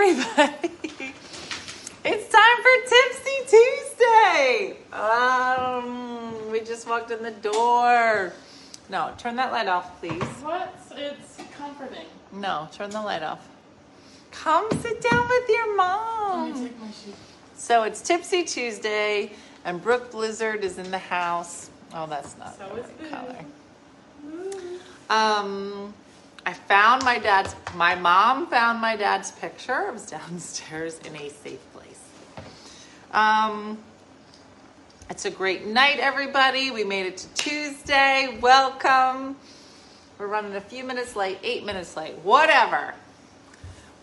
everybody. It's time for Tipsy Tuesday. Um, we just walked in the door. No, turn that light off, please. What? It's comforting. No, turn the light off. Come sit down with your Let me mom. take my shoes. So it's Tipsy Tuesday, and Brooke Blizzard is in the house. Oh, that's not So the right color. Um, I found my dad's. My mom found my dad's picture. It was downstairs in a safe place. Um, it's a great night, everybody. We made it to Tuesday. Welcome. We're running a few minutes late, eight minutes late, whatever.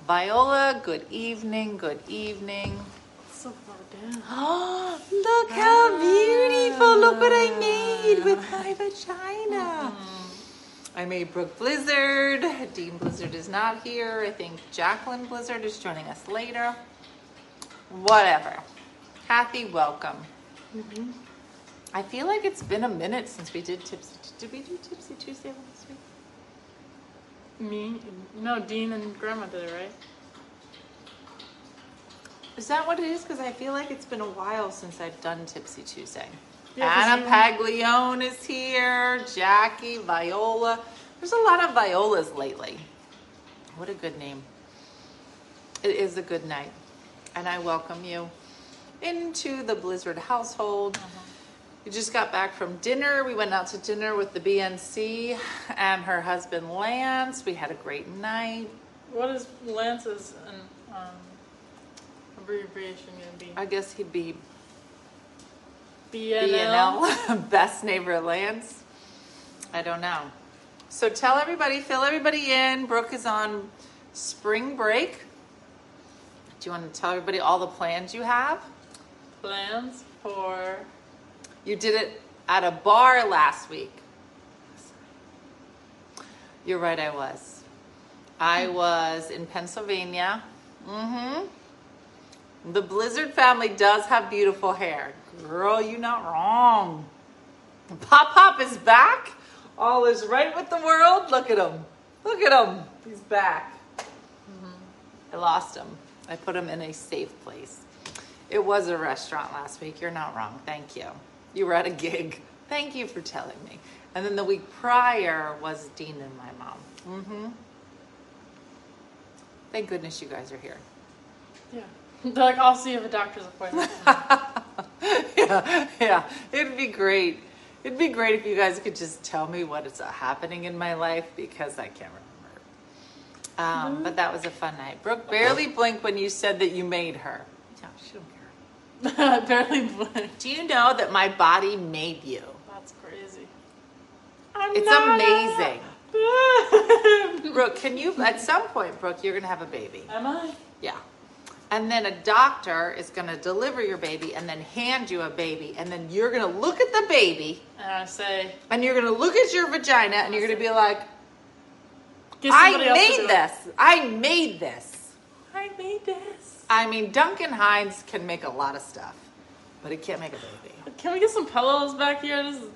Viola, good evening. Good evening. So far down. Oh, look how beautiful. Look what I made with my vagina. I made Brooke Blizzard. Dean Blizzard is not here. I think Jacqueline Blizzard is joining us later. Whatever. Kathy, welcome. Mm-hmm. I feel like it's been a minute since we did Tipsy. Did we do Tipsy Tuesday last week? Me? No, Dean and Grandma did it, right? Is that what it is? Because I feel like it's been a while since I've done Tipsy Tuesday. Yeah, Anna Paglione is here. Jackie, Viola. There's a lot of Violas lately. What a good name. It is a good night. And I welcome you into the Blizzard household. We just got back from dinner. We went out to dinner with the BNC and her husband Lance. We had a great night. What is Lance's um, abbreviation going to be? I guess he'd be BNL? Best neighbor Lance. I don't know. So tell everybody, fill everybody in. Brooke is on spring break. Do you want to tell everybody all the plans you have? Plans for. You did it at a bar last week. You're right, I was. I was in Pennsylvania. Mm-hmm. The Blizzard family does have beautiful hair. Girl, you're not wrong. Pop Pop is back. All is right with the world. Look at him. Look at him. He's back. I lost him. I put him in a safe place. It was a restaurant last week. You're not wrong. Thank you. You were at a gig. Thank you for telling me. And then the week prior was Dean and my mom. Mm-hmm. Thank goodness you guys are here. Yeah. They're like, I'll see you have a doctor's appointment. yeah, yeah. It'd be great. It'd be great if you guys could just tell me what is happening in my life because I can't remember. Um, but that was a fun night. Brooke barely blinked when you said that you made her. Yeah, she don't care. Barely blinked. Do you know that my body made you? That's crazy. I'm It's amazing. Brooke, can you, at some point, Brooke, you're going to have a baby. Am I? Yeah. And then a doctor is going to deliver your baby and then hand you a baby. And then you're going to look at the baby And I say, and you're going to look at your vagina and you're going to be like, I somebody else to made do it." this. I made this. I made this. I mean, Duncan Hines can make a lot of stuff, but he can't make a baby. Can we get some pillows back here? This is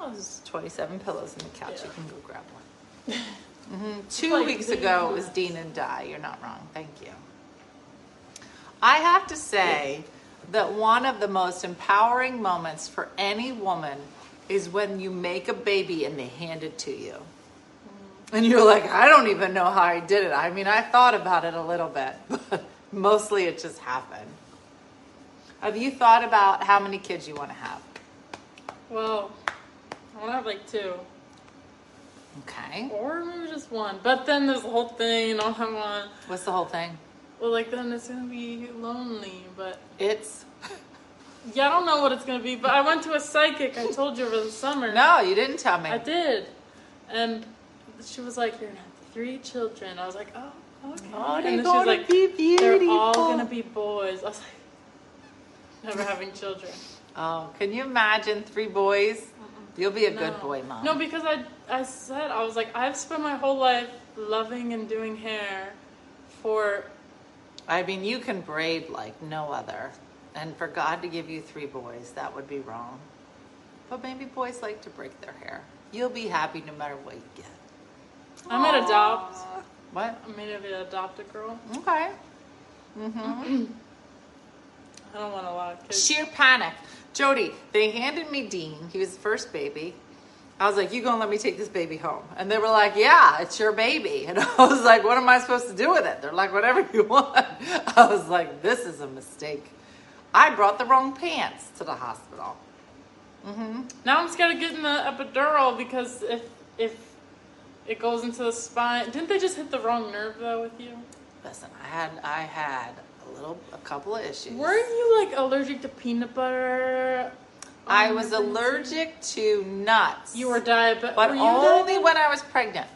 Oh, there's 27 pillows in the couch. Yeah. You can go grab one. hmm Two like weeks ago, it was Dean and Di. You're not wrong. Thank you. I have to say that one of the most empowering moments for any woman is when you make a baby and they hand it to you. And you're like, I don't even know how I did it. I mean, I thought about it a little bit, but mostly it just happened. Have you thought about how many kids you want to have? well, I want to have like two, Okay. or maybe just one. But then there's the whole thing. You know, I want. What's the whole thing? Well, like then it's gonna be lonely. But It's yeah, I don't know what it's gonna be. But I went to a psychic. I told you over the summer. no, you didn't tell me. I did, and she was like, "You're gonna have three children." I was like, "Oh." Okay. Oh, and then she was like, be "They're all gonna be boys." I was like, "Never having children." Oh, can you imagine three boys? You'll be a good boy, mom. No, because I I said I was like I've spent my whole life loving and doing hair for I mean, you can braid like no other. And for God to give you three boys, that would be wrong. But maybe boys like to break their hair. You'll be happy no matter what you get. I'm gonna adopt. What? I'm gonna adopt a girl. Okay. Mm-hmm. I don't want a lot of kids. Sheer panic. Jody, they handed me Dean. He was the first baby. I was like, you gonna let me take this baby home? And they were like, yeah, it's your baby. And I was like, what am I supposed to do with it? They're like, whatever you want. I was like, this is a mistake. I brought the wrong pants to the hospital. Mm-hmm. Now I'm scared of getting the epidural because if if it goes into the spine, didn't they just hit the wrong nerve though with you? Listen, I had I had a little a couple of issues. Weren't you like allergic to peanut butter? I was your allergic to nuts. You were diabetic, but were you only diabetic? when I was pregnant.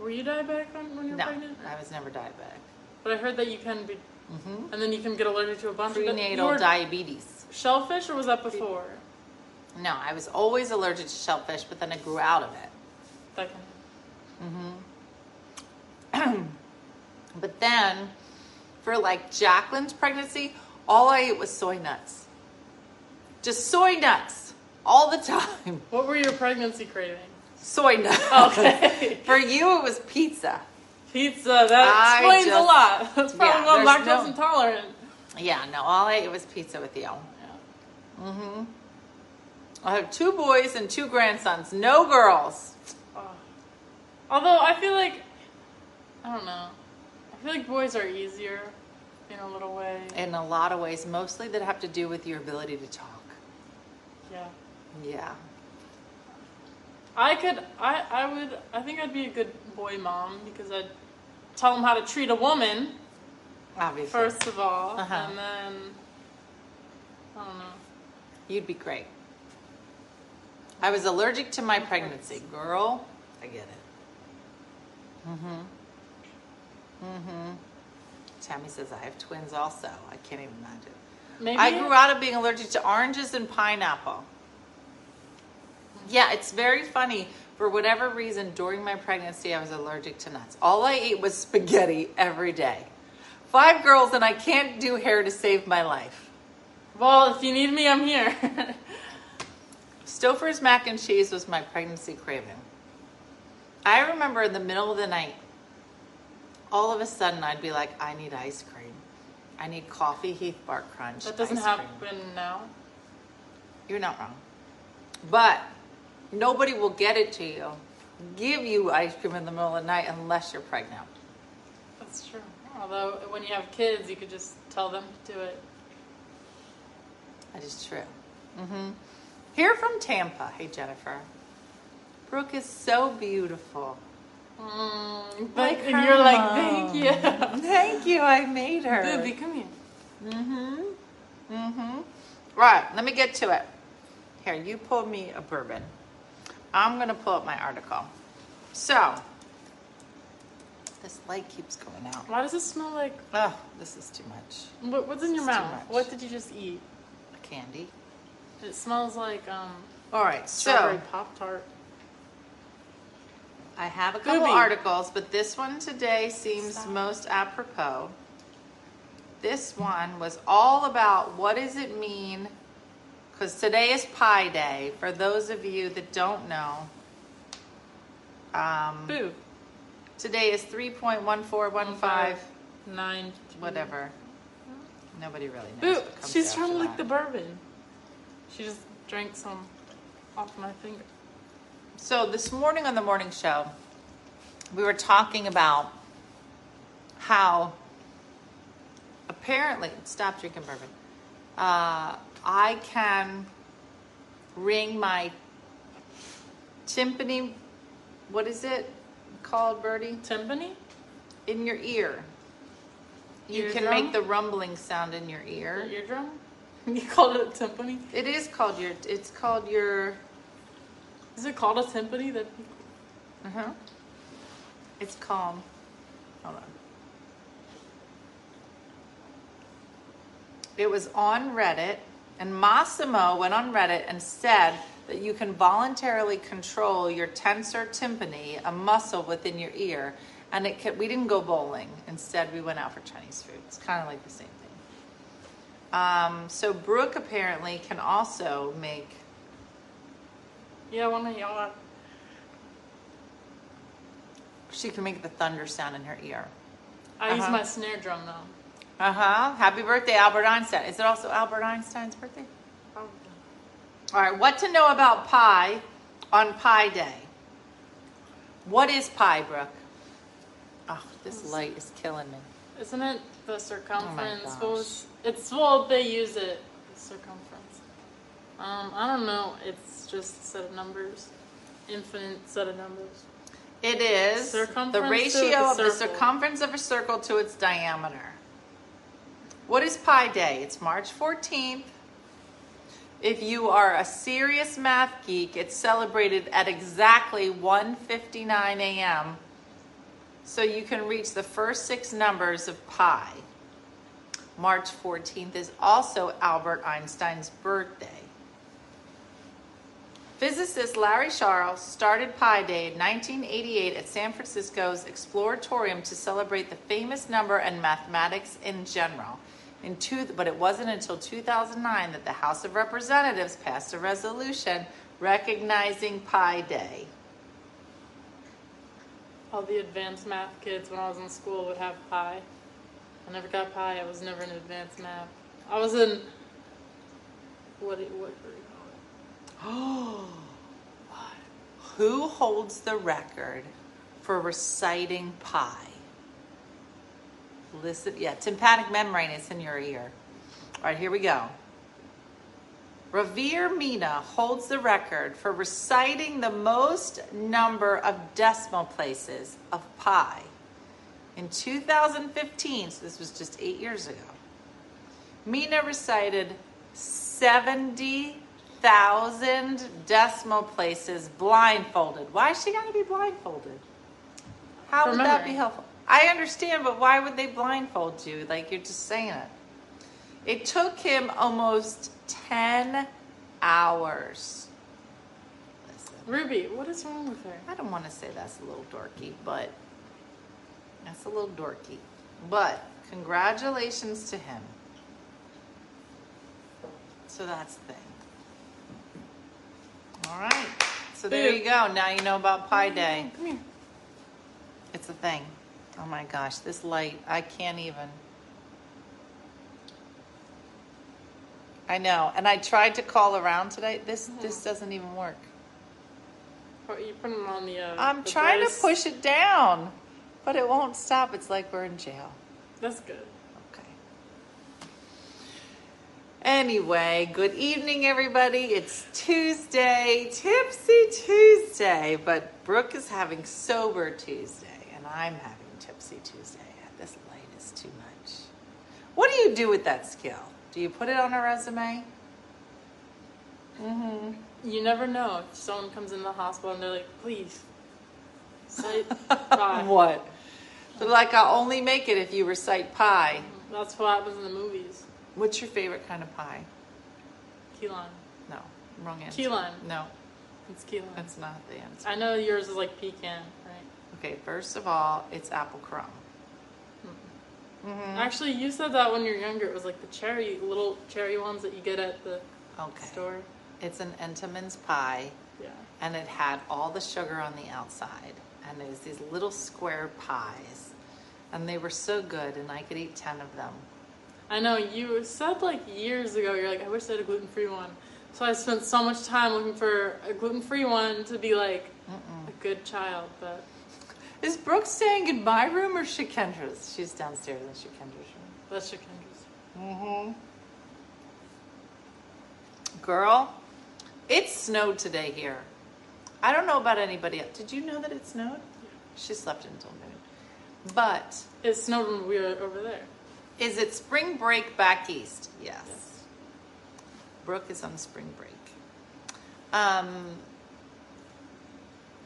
Were you diabetic when you were No, pregnant? I was never diabetic. But I heard that you can be, and then you can get allergic to a bunch of Prenatal you were diabetes. Shellfish, or was that before? No, I was always allergic to shellfish, but then I grew out of it. That can- hmm But then, for like Jacqueline's pregnancy, all I ate was soy nuts. Just soy nuts all the time. What were your pregnancy cravings? Soy nuts. Okay. For you, it was pizza. Pizza. That I explains a lot. That's probably yeah, why I'm lactose no- intolerant. Yeah, no, all I ate was pizza with you. Yeah. Mm-hmm. I have two boys and two grandsons, no girls. Oh. Although I feel like I don't know. I feel like boys are easier in a little way. In a lot of ways, mostly that have to do with your ability to talk. Yeah. Yeah. I could I I would I think I'd be a good boy mom because I'd tell them how to treat a woman Obviously. first of all Uh-huh. and then I don't know. You'd be great. I was allergic to my pregnancy. Girl, I get it. Mm-hmm. Mm-hmm. Tammy says I have twins also. I can't even imagine. Maybe I grew out of being allergic to oranges and pineapple. Yeah, it's very funny. For whatever reason, during my pregnancy, I was allergic to nuts. All I ate was spaghetti every day. Five girls, and I can't do hair to save my life. Well, if you need me, I'm here. Stouffer's mac and cheese was my pregnancy craving. I remember in the middle of the night, all of a sudden I'd be like, I need ice cream. I need coffee Heath Bar Crunch. that doesn't ice happen now. You're not wrong. But nobody will get it to you, give you ice cream in the middle of the night unless you're pregnant. That's true. Although when you have kids, you could just tell them to do it. That is true. Mm-hmm. Here from Tampa. Hey, Jennifer. Brooke is so beautiful. Mm, Like and you're like, thank you. Thank you. I made her. Booby, come here. Mm-hmm. Mm-hmm. Right, let me get to it. Here, you pull me a bourbon. I'm gonna pull up my article. So, this light keeps going out. Why does it smell like? Oh, this is too much. What, what's in your mouth? What did you just eat? A Candy. It smells like um All right, strawberry so pop tart. I have a couple Booby. articles, but this one today seems Stop. most apropos. This one was all about what does it mean? Because today is Pi Day. For those of you that don't know, um, Boo. today is 3.1415, Nine. whatever. Nobody really knows. Boo. She's trying to after lick the bourbon. She just drank some off my finger. So this morning on the morning show, we were talking about how apparently stop drinking bourbon. Uh, I can ring my timpani. What is it called, Birdie? Timpani? In your ear. You can make the rumbling sound in your ear. Eardrum? You called it a timpani? It is called your. It's called your. Is it called a timpani? That Uh huh. It's calm. Hold on. It was on Reddit, and Massimo went on Reddit and said that you can voluntarily control your tensor tympani, a muscle within your ear, and it we didn't go bowling. Instead, we went out for Chinese food. It's kind of like the same thing. Um, so Brooke apparently can also make. Yeah, one of y'all. She can make the thunder sound in her ear. I use Uh-huh. my snare drum now. Uh huh. Happy birthday, Albert Einstein. Is it also Albert Einstein's birthday? Oh, All right. What to know about pi on Pi Day? What is pi, Brooke? Oh, this light is killing me. Isn't it the circumference? gosh. what was, it's well, they use it. The circumference. Um, I don't know. It's just a set of numbers, infinite set of numbers. It is the ratio of the circumference of a circle to its diameter. What is Pi Day? It's March 14th. If you are a serious math geek, it's celebrated at exactly 1:59 a.m. So you can reach the first six numbers of pi. March 14th is also Albert Einstein's birthday. Physicist Larry Charles started Pi Day in 1988 at San Francisco's Exploratorium to celebrate the famous number and mathematics in general. In two, but it wasn't until 2009 that the House of Representatives passed a resolution recognizing Pi Day. All the advanced math kids when I was in school would have pi. I never got pi. I was never in advanced math. I was in what? What? do you call it? Who holds the record for reciting pi? Listen, yeah, tympanic membrane is in your ear. All right, here we go. Rajveer Meena holds the record for reciting the most number of decimal places of pi. In 2015, so this was just eight years ago, Meena recited 70,000 decimal places blindfolded. Why is she got to be blindfolded? How For would that be helpful? I understand, but why would they blindfold you? Like you're just saying it. It took him almost 10 hours. Listen, Ruby, what is wrong with her? I don't want to say that's a little dorky, but that's a little dorky. But congratulations to him. So that's the thing. All right. So there you go. Now you know about Pi Day. Come here. It's a thing. Oh my gosh, this light, I can't even. I know. And I tried to call around today. This this doesn't even work. You put them on the. Uh, I'm the trying brace. to push it down, but it won't stop. It's like we're in jail. That's good. Okay. Anyway, good evening, everybody. It's Tuesday, Tipsy Tuesday, but Brooke is having Sober Tuesday, and I'm having Tipsy Tuesday. This light is too much. What do you do with that skill? Do you put it on a resume? Mm-hmm. You never know if someone comes in the hospital and they're like, please, say pi. What? They're like, I'll only make it if you recite pi. That's what happens in the movies. What's your favorite kind of pie? Lime. No, wrong answer. Lime. No, It's key lime. that's not the answer. I know yours is like pecan, right? Okay, first of all, it's apple crumb. Mm-hmm. Actually, you said that when you were younger. It was like the cherry, little cherry ones that you get at the Okay. store. It's an Entenmann's pie, Yeah. and it had all the sugar on the outside, and it was these little square pies, and they were so good, and I could eat ten of them. I know you said like years ago, you're like, I wish I had a gluten free one. So I spent so much time looking for a gluten free one to be like a good child, but Is Brooke staying in my room or Shikendra's? She's downstairs in Shikendra's room. that's your Kendra's. Mm-hmm. Girl, it snowed today here. I don't know about anybody else. Did you know that it snowed? Yeah. She slept until noon. But It snowed when we were over there. Is it spring break back east? Yes. Yes. Brooke is on spring break. Um,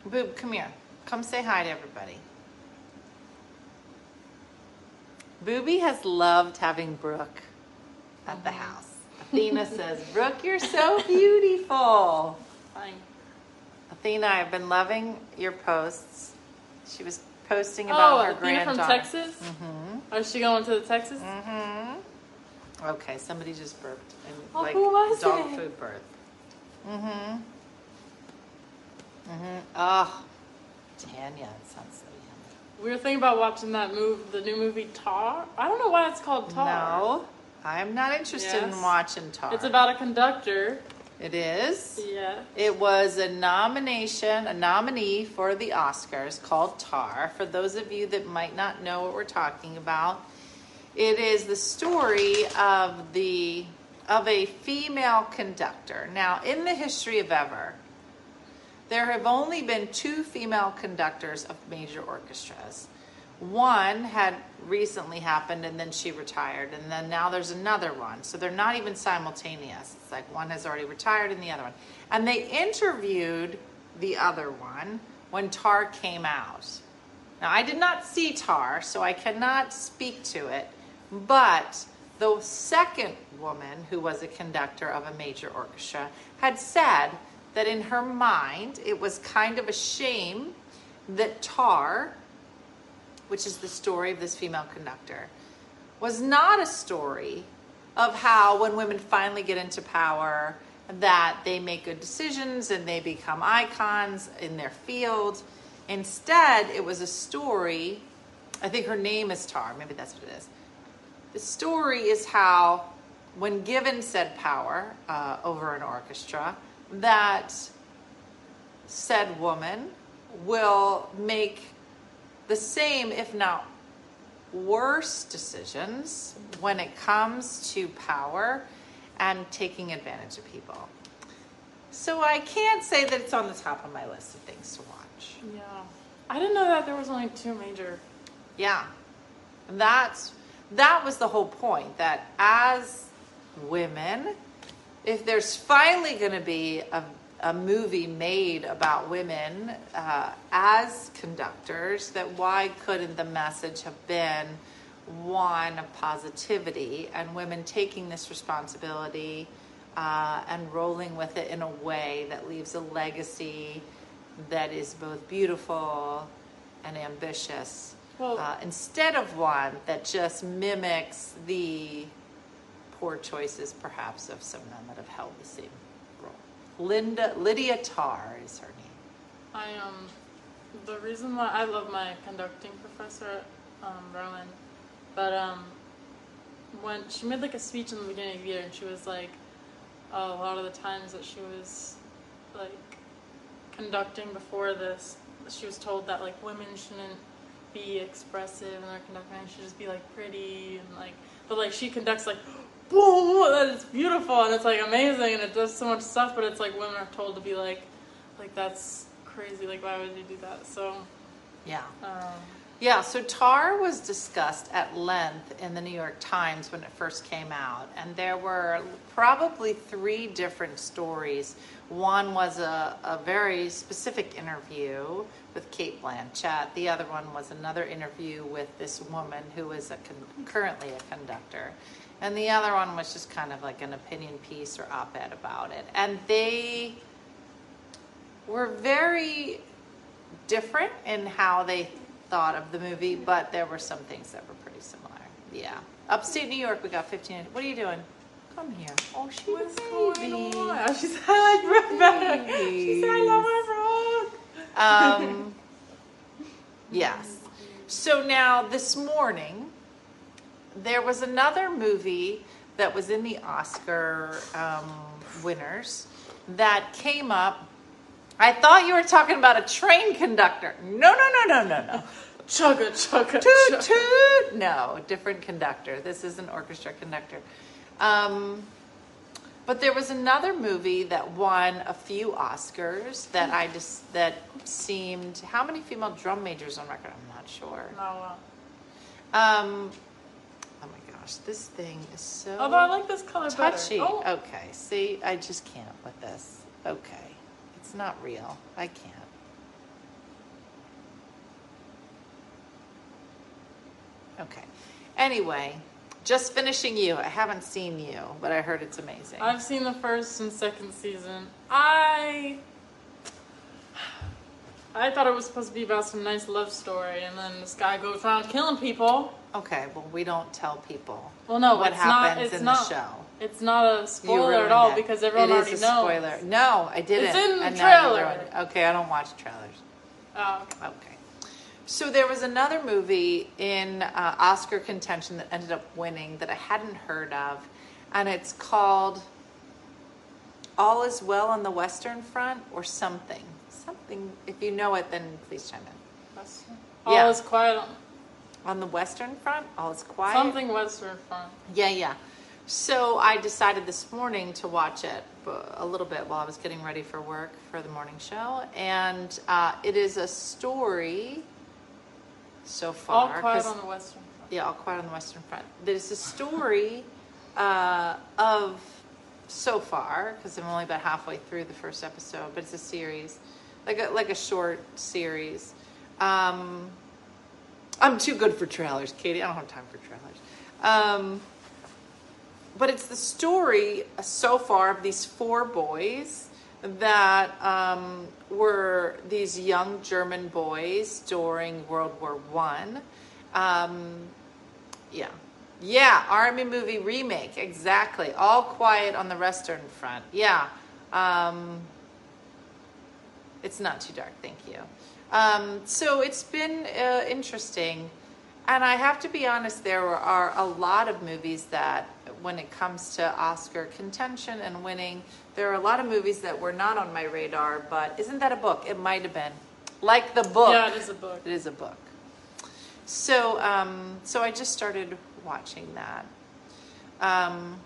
Boob, come here. Come say hi to everybody. Booby has loved having Brooke at the house. Athena says, Brooke, you're so beautiful. Fine. Athena, I've been loving your posts. She was posting about Oh, her Athena from. Texas? Mm-hmm. Oh, is she going to the Texas? Mm-hmm. Okay, somebody just burped. And, Oh, like who was dog it? food burp. Mm-hmm. Mm-hmm. Oh, Tanya, it sounds so yummy. we were thinking about watching that move, the new movie Tar. I don't know why it's called Tar. No, I'm not interested Yes. in watching Tar. It's about a conductor. It is. Yeah. It was a nomination, a nominee for the Oscars called Tar. For those of you that might not know what we're talking about, it is the story of the of a female conductor. Now, in the history of ever, there have only been two female conductors of major orchestras. One had recently happened and then she retired, and then now there's another one. So they're not even simultaneous. It's like one has already retired and the other one. And they interviewed the other one when Tar came out. Now, I did not see Tar, so I cannot speak to it, but the second woman who was a conductor of a major orchestra had said that in her mind it was kind of a shame that Tar, which is the story of this female conductor, was not a story of how when women finally get into power that they make good decisions and they become icons in their field. Instead, it was a story. I think her name is Tar. Maybe that's what it is. The story is how, when given said power uh, over an orchestra, that said woman will make the same, if not worse, decisions when it comes to power and taking advantage of people. So I can't say that it's on the top of my list of things to watch. Yeah. I didn't know that there was only two major. Yeah. And that's that was the whole point that as women, if there's finally going to be a, a movie made about women uh, as conductors, that why couldn't the message have been one of positivity and women taking this responsibility uh, and rolling with it in a way that leaves a legacy that is both beautiful and ambitious Well- uh, instead of one that just mimics the poor choices, perhaps, of some men that have held the same. Linda Lydia Tarr is her name. I um, the reason why I love my conducting professor, um, Rowan, but um, when she made like a speech in the beginning of the year, and she was like, a lot of the times that she was like conducting before this, she was told that like women shouldn't be expressive in their conducting; should just be like pretty and like. But like she conducts like, boom, that is beautiful and it's like amazing and it does so much stuff. But it's like women are told to be like, like that's crazy. Like why would you do that? So. Yeah. Um, Yeah, so Tar was discussed at length in the New York Times when it first came out, and there were probably three different stories. One was a, a very specific interview with Cate Blanchett. The other one was another interview with this woman who is a con- currently a conductor. And the other one was just kind of like an opinion piece or op ed about it. And they were very different in how they thought of the movie, but there were some things that were pretty similar. Yeah. Upstate New York, we got 15. What are you doing? Come here. Oh, she's what's a going on? She said I like better. She said I love my Brooke. Um, yes. So now this morning, there was another movie that was in the Oscar um, winners that came up. I thought you were talking about a train conductor. No, no, no, no, no, no. Chugga chugga. toot toot. No, different conductor. This is an orchestra conductor. Um, but there was another movie that won a few Oscars that I just that seemed. How many female drum majors on record? I'm not sure. No, Um, gosh, this thing is so although I like this color touchy. better. Oh, Okay, see, I just can't with this. Okay, it's not real. I can't. Okay. Anyway, just finishing you. I haven't seen you, but I heard it's amazing. I've seen the first and second season. I I thought it was supposed to be about some nice love story, and then this guy goes around killing people. Okay, well, we don't tell people Well, no, what it's not. happens It's in not. the show. It's not a spoiler at all it. because everyone It already is a knows. spoiler. No, I didn't. It's in the trailer. Okay, I don't watch trailers. Oh, Okay. So there was another movie in uh, Oscar contention that ended up winning that I hadn't heard of, and it's called All Is Well on the Western Front or something. Something. If you know it, then please chime in. That's, Yeah. all is quiet. On, On the Western Front, all is quiet. something Western front. Yeah, yeah. So I decided this morning to watch it a little bit while I was getting ready for work for the morning show, and uh, it is a story. So far. All quiet on the Western front. yeah, all quiet on the Western Front. There's a story uh, of so far because I'm only about halfway through the first episode, but it's a series, like a like a short series. Um, I'm too good for trailers, Katie. I don't have time for trailers. Um, but it's the story so far of these four boys that um, were these young German boys during World War One. Um, yeah, yeah, army movie remake, exactly. All quiet on the Western Front. Yeah, um, it's not too dark. Thank you. Um, so it's been uh, interesting. And I have to be honest, there are a lot of movies that, when it comes to Oscar contention and winning, there are a lot of movies that were not on my radar. But isn't that a book? It might have been. Like the book. Yeah, it is a book. It is a book. So, um, so I just started watching that. Um,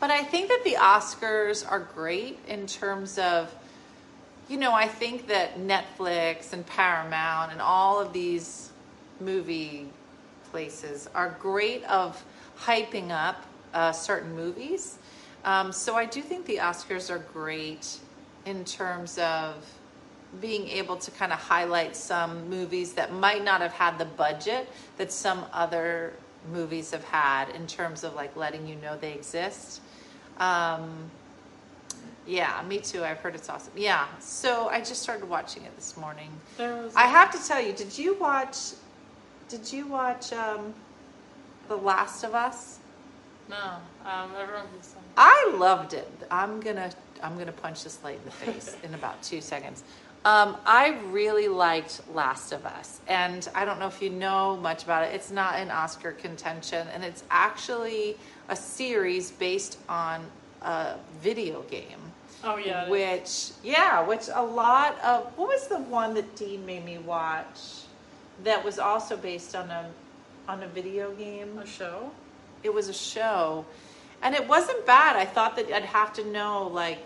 but I think that the Oscars are great in terms of, you know, I think that Netflix and Paramount and all of these movie places are great of hyping up uh, certain movies. Um, so I do think the Oscars are great in terms of being able to kind of highlight some movies that might not have had the budget that some other movies have had in terms of like letting you know they exist. Um, yeah, me too. I've heard it's awesome. Yeah, so I just started watching it this morning. I have to tell you, did you watch? Did you watch um, The Last of Us? no. Um, everyone keeps saying. I loved it. I'm gonna I'm gonna punch this light in the face in about two seconds. Um, I really liked Last of Us, and I don't know if you know much about it. It's not an Oscar contention, and it's actually a series based on a video game. Oh yeah. Which yeah, which a lot of what was the one that Dean made me watch that was also based on a on a video game? A show. it was a show and it wasn't bad i thought that i'd have to know like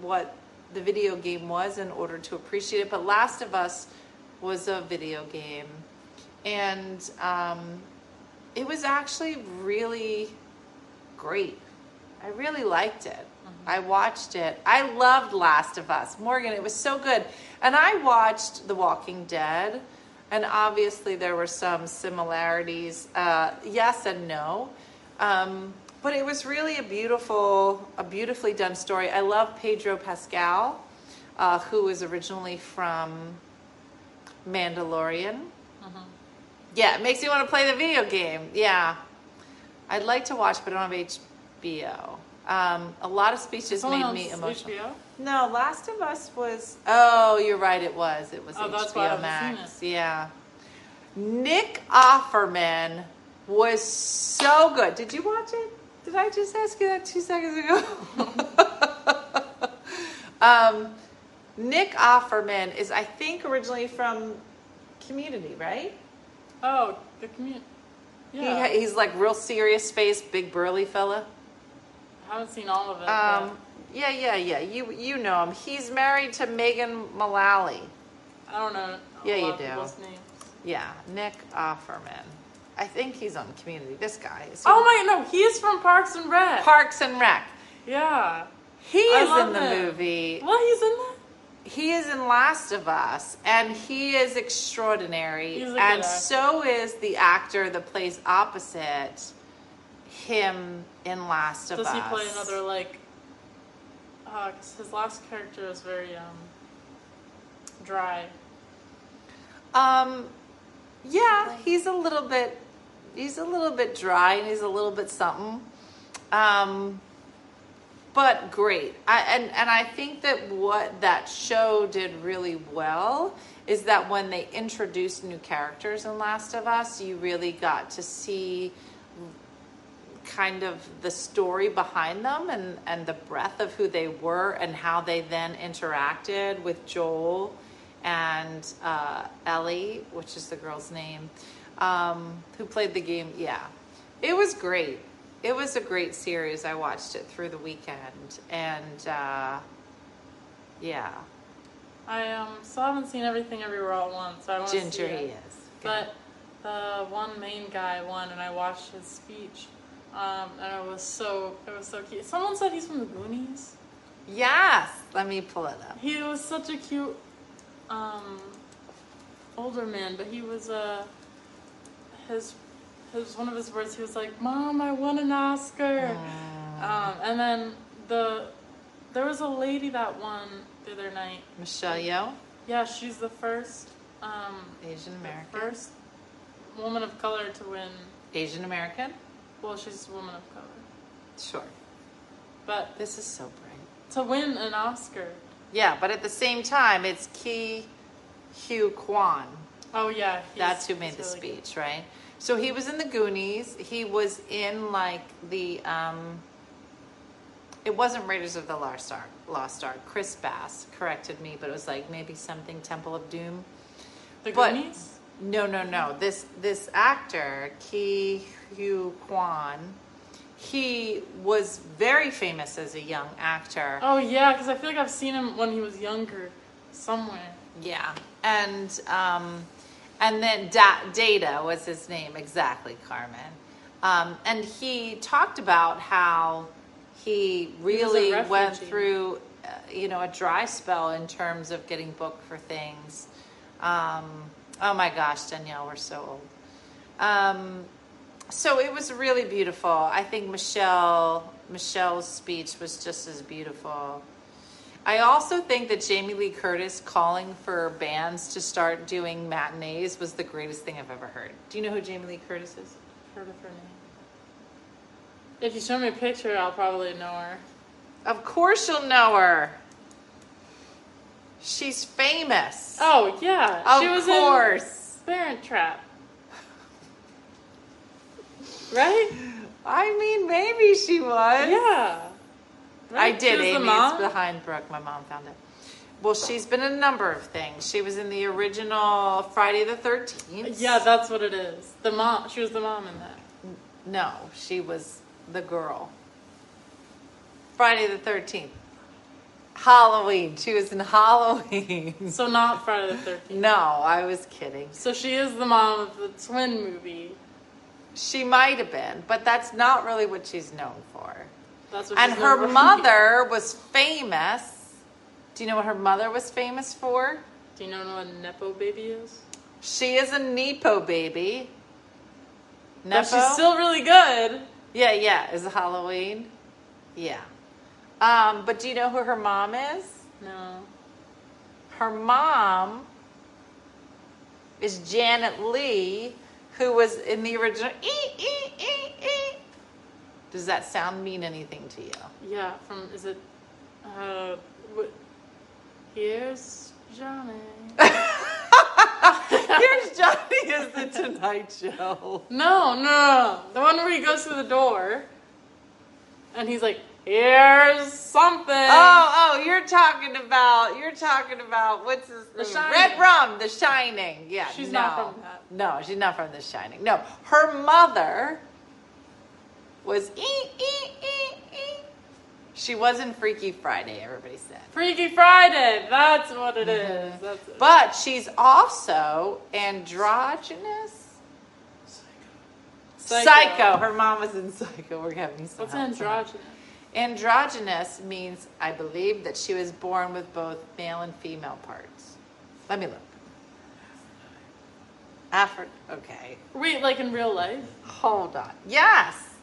what the video game was in order to appreciate it but last of us was a video game and um, it was actually really great i really liked it i watched it. I loved last of us. Morgan it was so good. And i watched the walking dead and obviously there were some similarities uh, yes and no. Um, but it was really a beautiful a beautifully done story. I love pedro pascal uh, who was originally from mandalorian. Yeah it makes me want to play the video game. Yeah. I'd like to watch but i don't have hbo um, a lot of speeches Someone made me emotional HBO. no, Last of Us was. Oh, you're right. It was. It was Oh, HBO that's why I haven't Max. Yeah. Nick Offerman was so good. Did you watch it? Did I just ask you that two seconds ago? um, Nick Offerman is, I think, originally from Community, right? Oh, the community. Yeah. He, he's like real serious face, big burly fella. I haven't seen all of it. Um, yeah, yeah, yeah. You you know him. He's married to Megan Mullally. but I don't know. a Yeah, you of do. people's names. Yeah, Nick Offerman. I think he's on Community. This guy is. he- Oh my no, he is from Parks and Rec. Parks and Rec. yeah. He I is love in the him. movie. Well, he's in that. He is in Last of Us, and he is extraordinary. He's a good and actor. so is the actor that plays opposite him in Last of Does Us. Does he play another like? Uh, his last character is very um dry. Um, yeah, he's a little bit, he's a little bit dry and he's a little bit something. Um, but great. I, and and I think that what that show did really well is that when they introduced new characters in Last of Us, you really got to see kind of the story behind them and, and the breadth of who they were and how they then interacted with Joel and uh, Ellie, which is the girl's name, um, who played the game. Yeah, it was great. It was a great series. I watched it through the weekend, and uh, yeah, I um still haven't seen everything everywhere all at once. So I want to see Ginger he it. is. But the one main guy won, and I watched his speech, um, and it was so it was so cute. Someone said he's from the Goonies. yes, let me pull it up. He was such a cute um, older man, but he was uh, his his one of his words. He was like, "Mom, I won an Oscar," um, and then the there was a lady that won the other night. Michelle Yeoh, Yeah, she's the first um, Asian American. first woman of color to win. Asian American. Well, she's a woman of color, Sure. but This is so bright. to win an Oscar. Yeah, but at the same time, it's Ke Huy Quan. Oh yeah, That's who made the really good. speech, right? So he was in the Goonies. He was in like the um it wasn't Raiders of the Lost Ark. Lost Ark. Chris Bass corrected me, but it was like maybe something Temple of Doom. The But- Goonies. No, no, no. This this actor, Ke Huy Quan, he was very famous as a young actor. Oh yeah, because I feel like I've seen him when he was younger, somewhere. Yeah, and um, and then da- Data was his name exactly, Carmen. Um, and he talked about how he really went through, uh, you know, a dry spell in terms of getting booked for things. Um, oh my gosh, Danielle, we're so old. Um, so it was really beautiful. I think Michelle Michelle's speech was just as beautiful. I also think that Jamie Lee Curtis calling for bands to start doing matinees was the greatest thing I've ever heard. Do you know who Jamie Lee Curtis is? Heard of her name. If you show me a picture, I'll probably know her. Of course you'll know her. She's famous. Oh yeah, of she was course. in Parent Trap. Right? I mean, maybe she was. Yeah. I did. She was the mom? it's behind Brooke. My mom found it. Well, she's been in a number of things. She was in the original Friday the 13th. Yeah, that's what it is. The mom. She was the mom in that. No, she was the girl. Friday the 13th. Halloween. She was in Halloween. So not Friday the Thirteenth. no, I was kidding. So she is the mom of the twin movie. She might have been, but that's not really what she's known for. That's what. And her known for. mother was famous. Do you know what her mother was famous for? Do you know what a nepo baby is? She is a Nepo baby. But Nepo? she's still really good. Yeah, yeah. Is it Halloween? Yeah. Um, but do you know who her mom is? No. Her mom is Janet Leigh, who was in the original. Ee, ee, ee, ee. Does that sound mean anything to you? Yeah, from is it? Uh, what? Here's Johnny. Here's Johnny is the Tonight Show. No, no, no, the one where he goes through the door, and he's like, "Here's something." Oh, oh, you're talking about you're talking about what's this? The name? Shining. Red Rum, The Shining. Yeah, She's no. not from that. No, she's not from The Shining. No, her mother was ee, ee, ee, ee. She wasn't Freaky Friday. Everybody said, Freaky Friday. That's what it is. Mm-hmm. That's it. but she's also androgynous. Psycho. psycho. Her mom was in Psycho. We're having some What's androgynous? Androgynous means, I believe, that she was born with both male and female parts. Let me look. Afro. Okay. Wait, like in real life? Hold on. Yes.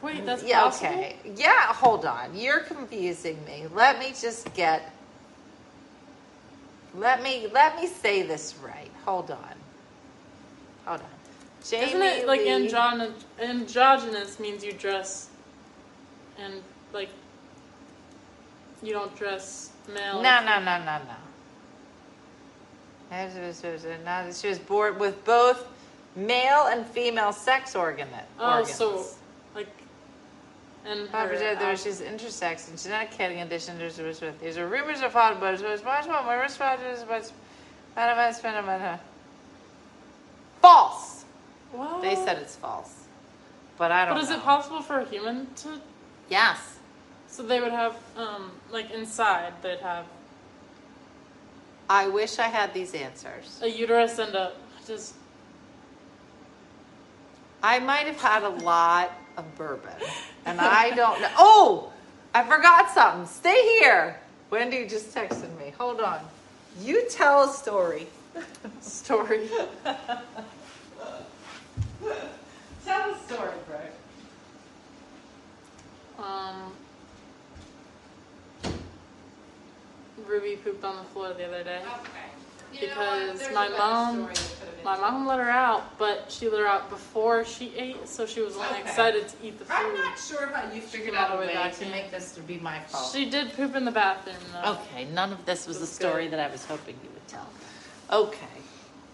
Wait, that's yeah. possible. Okay. Yeah. Hold on. You're confusing me. Let me just get. Let me let me say this right. Hold on. Hold on. Jamie Isn't it like androgynous means you dress and like you don't dress male. No, no, no, no, no. She was born with both male and female sex organ Oh, organs. so like, and However, her, there- there uh, she's intersex and genetic condition. There's these are rumors of hot but it's much more my responses but false. what? They said it's false, but I don't. But is know. it possible for a human to? Yes. So they would have, um, like inside, they'd have I wish I had these answers. a uterus and a just. I might have had a lot of bourbon, and I don't know. Oh, I forgot something. Stay here. Wendy just texted me. Hold on. You tell a story. story. Tell a story, Brooke. Um, Ruby pooped on the floor the other day. Because my mom- My mom let her out, but she let her out before she ate, so she was only Okay. excited to eat the food. I'm not sure how you figured out the a way way back to in. make this to be my fault. She did poop in the bathroom though. Okay, none of this was the That's story good. that I was hoping you would tell. Okay.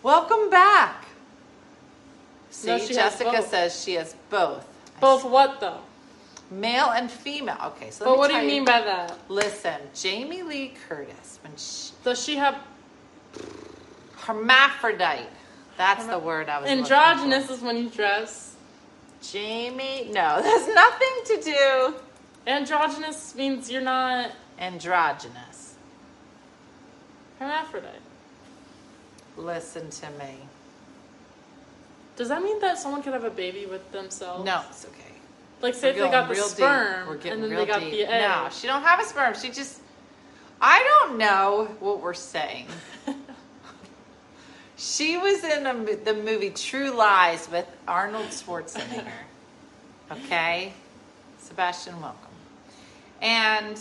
Welcome back. See, No, she has Jessica both. says she has both. Both what though? Male and female. Okay, so But what do you mean by that? Listen, Jamie Lee Curtis, when she, Does she have hermaphrodite. That's the word I was androgynous? for. Is when you dress. Jamie, no, that's nothing to do. Androgynous means you're not Androgynous. hermaphrodite. Listen to me. Does that mean that someone could have a baby with themselves? No, it's okay. Like say if they got the sperm and then they got deep. the egg. No, she don't have a sperm. She just. I don't know what we're saying. she was in a, the movie True Lies with Arnold Schwarzenegger. Okay, Sebastian, welcome. And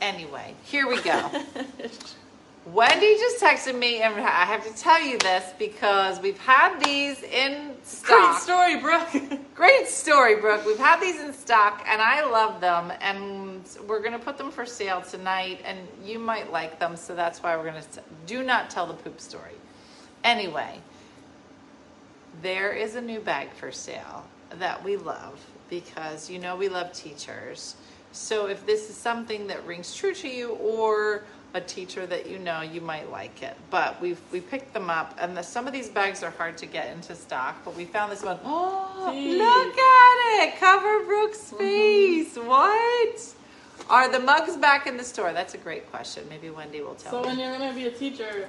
anyway, here we go. Wendy just texted me, and I have to tell you this because we've had these in stock. Great story, Brooke. Great story, Brooke. We've had these in stock and I love them. And we're going to put them for sale tonight. And you might like them. So that's why we're going to do not tell the poop story. Anyway, there is a new bag for sale that we love because you know we love teachers. So if this is something that rings true to you or a teacher that you know, you might like it. But we've we picked them up, and the, some of these bags are hard to get into stock. But we found this one. Oh, See. look at it! Cover Brooks' mm-hmm. face. What? Are the mugs back in the store? That's a great question. Maybe Wendy will tell so me. when you're gonna be a teacher,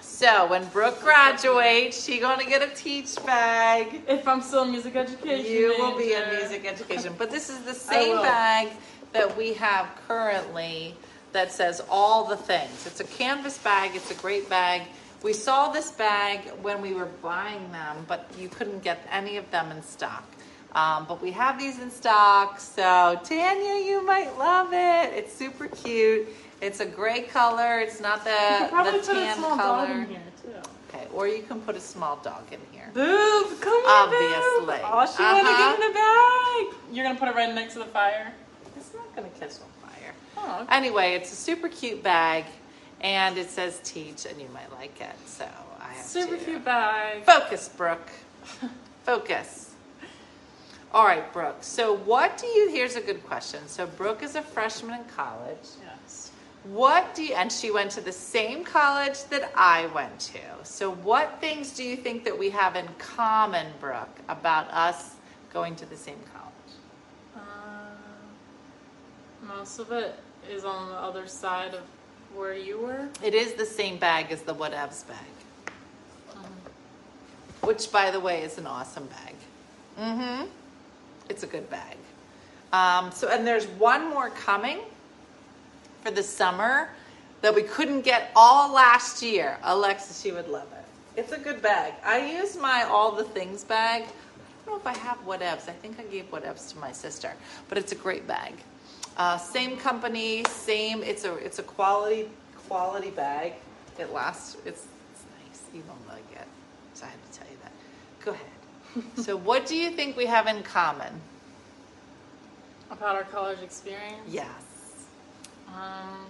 So when Brooke graduates, she gonna get a teach bag. if I'm still in music education, You will be in music education, but this is the same bag that we have currently that says all the things. It's a canvas bag. It's a great bag. We saw this bag when we were buying them, but you couldn't get any of them in stock. Um, but we have these in stock, so Tanya, you might love it. It's super cute. It's a gray color. It's not You the, could probably the put a tan small color. dog in here too. Okay, or you can put a small dog in here. Boob, come here, Obviously. Boob. Oh, she wanna Uh-huh. get in the bag. You're gonna put it right next to the fire. It's not gonna kiss on fire. Oh, okay. Anyway, it's a super cute bag, and it says teach, and you might like it. So I have super to cute bag. focus, Brooke. focus. All right, Brooke. So what do you? Here's a good question. So Brooke is a freshman in college. Yes. What do you? And she went to the same college that I went to. So what things do you think that we have in common, Brooke, about us going to the same college? Uh, most of it is on the other side of where you were. It is the same bag as the whatevs bag. Which, by the way, is an awesome bag. Mm-hmm. It's a good bag. Um, so, and there's one more coming for the summer that we couldn't get all last year. Alexa, she would love it. It's a good bag. I use my all the things bag. I don't know if I have whatevs. I think I gave whatevs to my sister, but it's a great bag. Uh, same company, same. It's a it's a quality quality bag. It lasts. It's, it's nice. You won't like it. So I had to tell you that. Go ahead. so, what do you think we have in common? About our college experience. Yes. Um,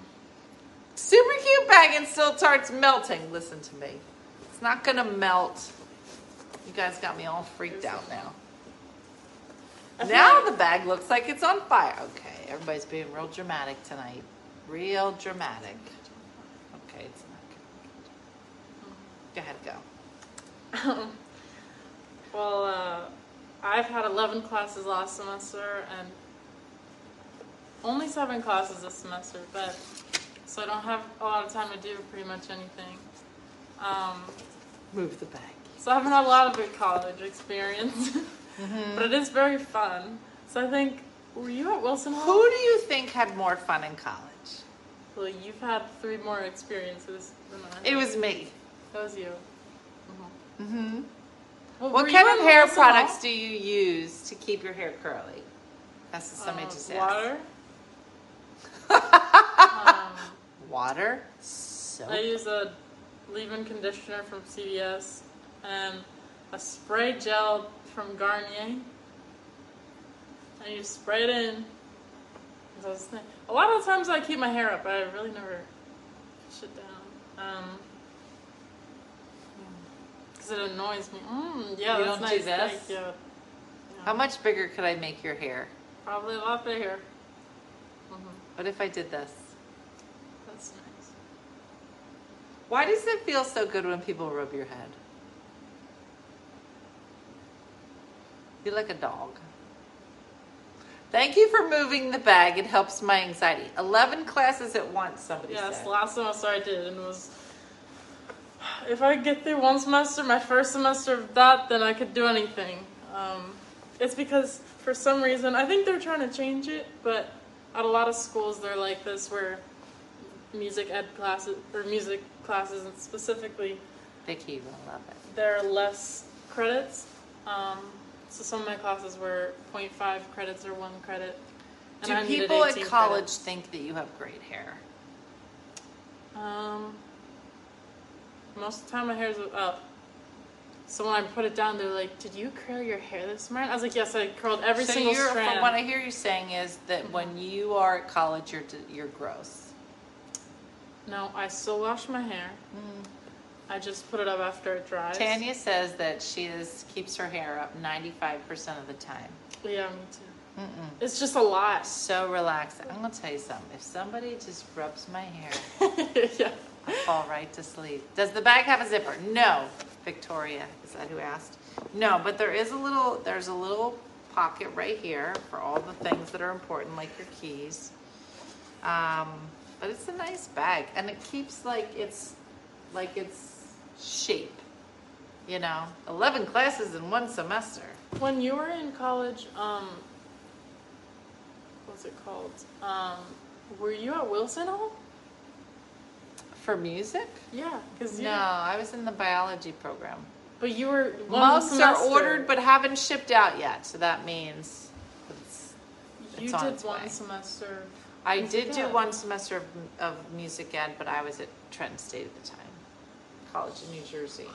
Super cute bag and still starts melting. Listen to me. It's not gonna melt. You guys got me all freaked out now. Now the bag looks like it's on fire. Okay, everybody's being real dramatic tonight. Real dramatic. Okay, it's not good. Go ahead, go. well, uh, I've had 11 classes last semester and only seven classes this semester, but so I don't have a lot of time to do pretty much anything. Um, Move the bag. so I haven't had a lot of good college experience, but it is very fun. So I think, were you at Wilson Hall? Who do you think had more fun in college? Well, you've had three more experiences than I. It was me. That was you. Mm-hmm. Well, What kind of hair products do you use to keep your hair curly? That's what somebody Uh, just asked. Water. um, Water. Soap. I use a leave-in conditioner from CVS and a spray gel from Garnier. And you spray it in. A lot of times I keep my hair up. I really never push it down. Um, because it annoys me. Mm, yeah, You that's don't do nice. this? Thank you. Yeah. How much bigger could I make your hair? Probably a lot bigger. hmm What if I did this? That's nice. Why does it feel so good when people rub your head? You're like a dog. Thank you for moving the bag. It helps my anxiety. 11 classes at once, somebody Yes, said. last semester I did, and it was. If I get through one semester, my first semester of that, then I could do anything. Um, it's because for some reason I think they're trying to change it, but at a lot of schools they're like this, where music ed classes or music classes, specifically, Vicky will love it. there are less credits. Um, so some of my classes were 0.5 credits or one credit. and Do people at college credits. think that you have great hair? Um, most of the time my hair's up. So when I put it down, they're like, "Did you curl your hair this morning?" I was like, "Yes, I curled every so single you're, strand." what I hear you saying is that when you are at college, you're you're gross. no, I still wash my hair. I just put it up after it dries. Tanya says that she is keeps her hair up 95% of the time. Yeah, me too. It's just a lot. So relaxing. I'm gonna tell you something. If somebody just rubs my hair, yeah. I fall right to sleep. Does the bag have a zipper? No. Victoria, is that who asked? No, but there is a little. There's a little pocket right here for all the things that are important, like your keys. Um, but it's a nice bag, and it keeps like it's like its shape. You know, eleven classes in one semester. When you were in college, um, what's it called? Um, were you at Wilson Hall? For music? Yeah, because. No, I was in the biology program. But you were one Most are ordered but haven't shipped out yet, so that means it's, you it's did one way. semester. I did do one semester of, of music ed, but I was at Trenton State at the time, college in New Jersey.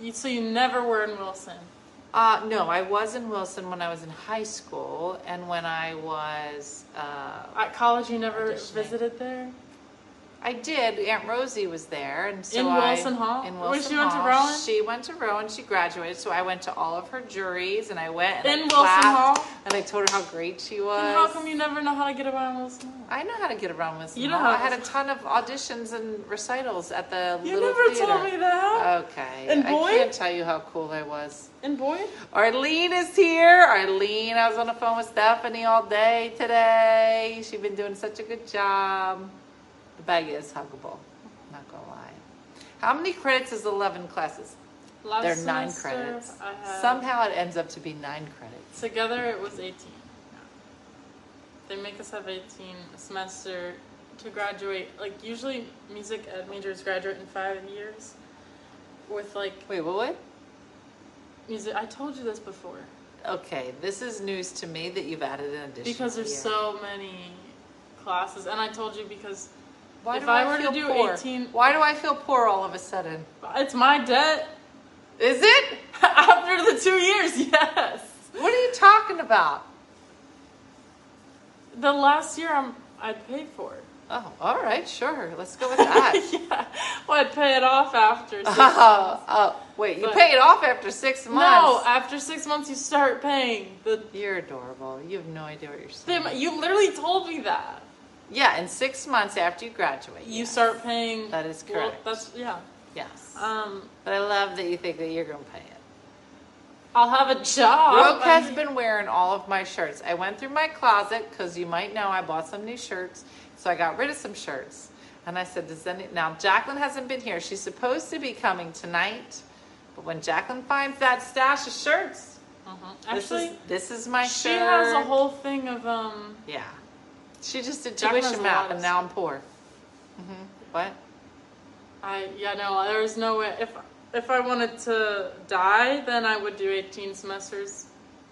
You, so you never were in Wilson. Uh, no, I was in Wilson when I was in high school, and when I was, uh, At college, you never visited there. I did. Aunt Rosie was there, and so In I, Wilson Hall? In Where Wilson she went to Hall. Rowan? She went to Rowan. She graduated, so I went to all of her juries, and I went and I In Wilson clapped, Hall? and I told her how great she was. And how come you never know how to get around Wilson Hall? I know how to get around Wilson You know Hall. how I had a ton of auditions and recitals at the You little never theater. told me that. Okay, And I can't tell you how cool I was. And Boyd? Arlene is here. Arlene, I was on the phone with Stephanie all day today. She's been doing such a good job. Bag is huggable. Not gonna lie. How many credits is eleven classes? Last They're nine credits. Somehow it ends up to be nine credits. Together it was 18. They make us have 18 a semester to graduate. Like, usually music ed majors graduate in five years. With, like, Wait, what? What? music. I told you this before. Okay, this is news to me that you've added an addition. Because there's year. so many classes. And I told you because Why if do I I, were to do poor? 18 Why do I feel poor all of a sudden? it's my debt. Is it? After the two years, yes. What are you talking about? The last year I'm I paid for it. Oh, all right, sure. Let's go with that. yeah. Well, I'd pay it off after six oh, months. oh, wait, you But- pay it off after six months. No, after six months you start paying the. You're adorable. You have no idea what you're saying. you literally told me that. Yeah, in six months after you graduate. You yes. start paying. That is well, correct. that's yeah. Yes. Um, but I love that you think that you're going to pay it. I'll have a job. Brooke has been wearing all of my shirts. I went through my closet because you might know I bought some new shirts, so I got rid of some shirts. And I said, "Does any now?" Jacqueline hasn't been here. She's supposed to be coming tonight, but when Jacqueline finds that stash of shirts, Mhm. this Actually, is this is my she shirt. has a whole thing of um. yeah. She just did tuition has a lot math, and now I'm poor. hmm What? I yeah no there's no way if if I wanted to die then I would do 18 semesters.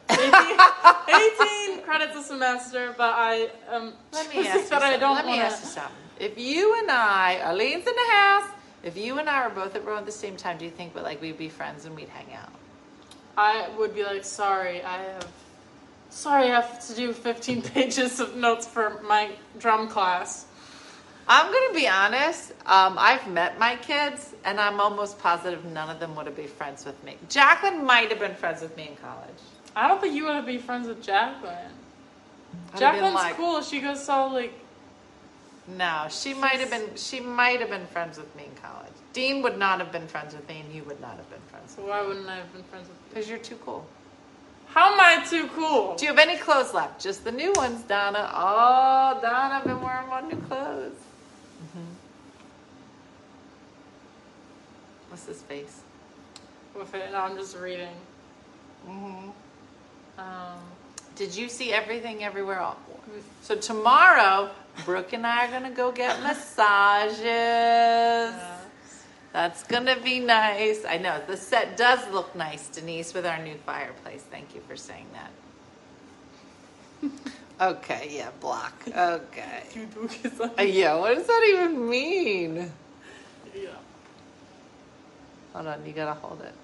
18, 18 credits a semester, but I um Let me ask you that I something. don't Let me wanna- ask you something. If you and I, Arlene's in the house. If you and I were both at Rowan at the same time, do you think we like we'd be friends and we'd hang out? I would be like, sorry, I have, sorry, I have to do 15 pages of notes for my drum class. I'm gonna be honest. Um, I've met my kids, and I'm almost positive none of them would have been friends with me. Jacqueline might have been friends with me in college. I don't think you would have been friends with Jacqueline. Jacqueline's like- cool. She goes all like, No, she might have been. She might have been friends with me in college. Dean would not have been friends with me, and you would not have been friends with me why wouldn't I have been friends with you? because you're too cool. How am I too cool? Do you have any clothes left? Just the new ones, Donna. Oh, Donna, I've been wearing my new clothes. Mm-hmm. What's this face? With it, I'm just reading. Mm-hmm. Um, Did you see everything everywhere all So tomorrow, Brooke and I are gonna go get massages. uh, That's gonna be nice. I know the set does look nice, Denise, with our new fireplace. Thank you for saying that. okay, yeah, block. Okay. two bookies on- Uh, yeah, what does that even mean? yeah. Hold on, you gotta hold it.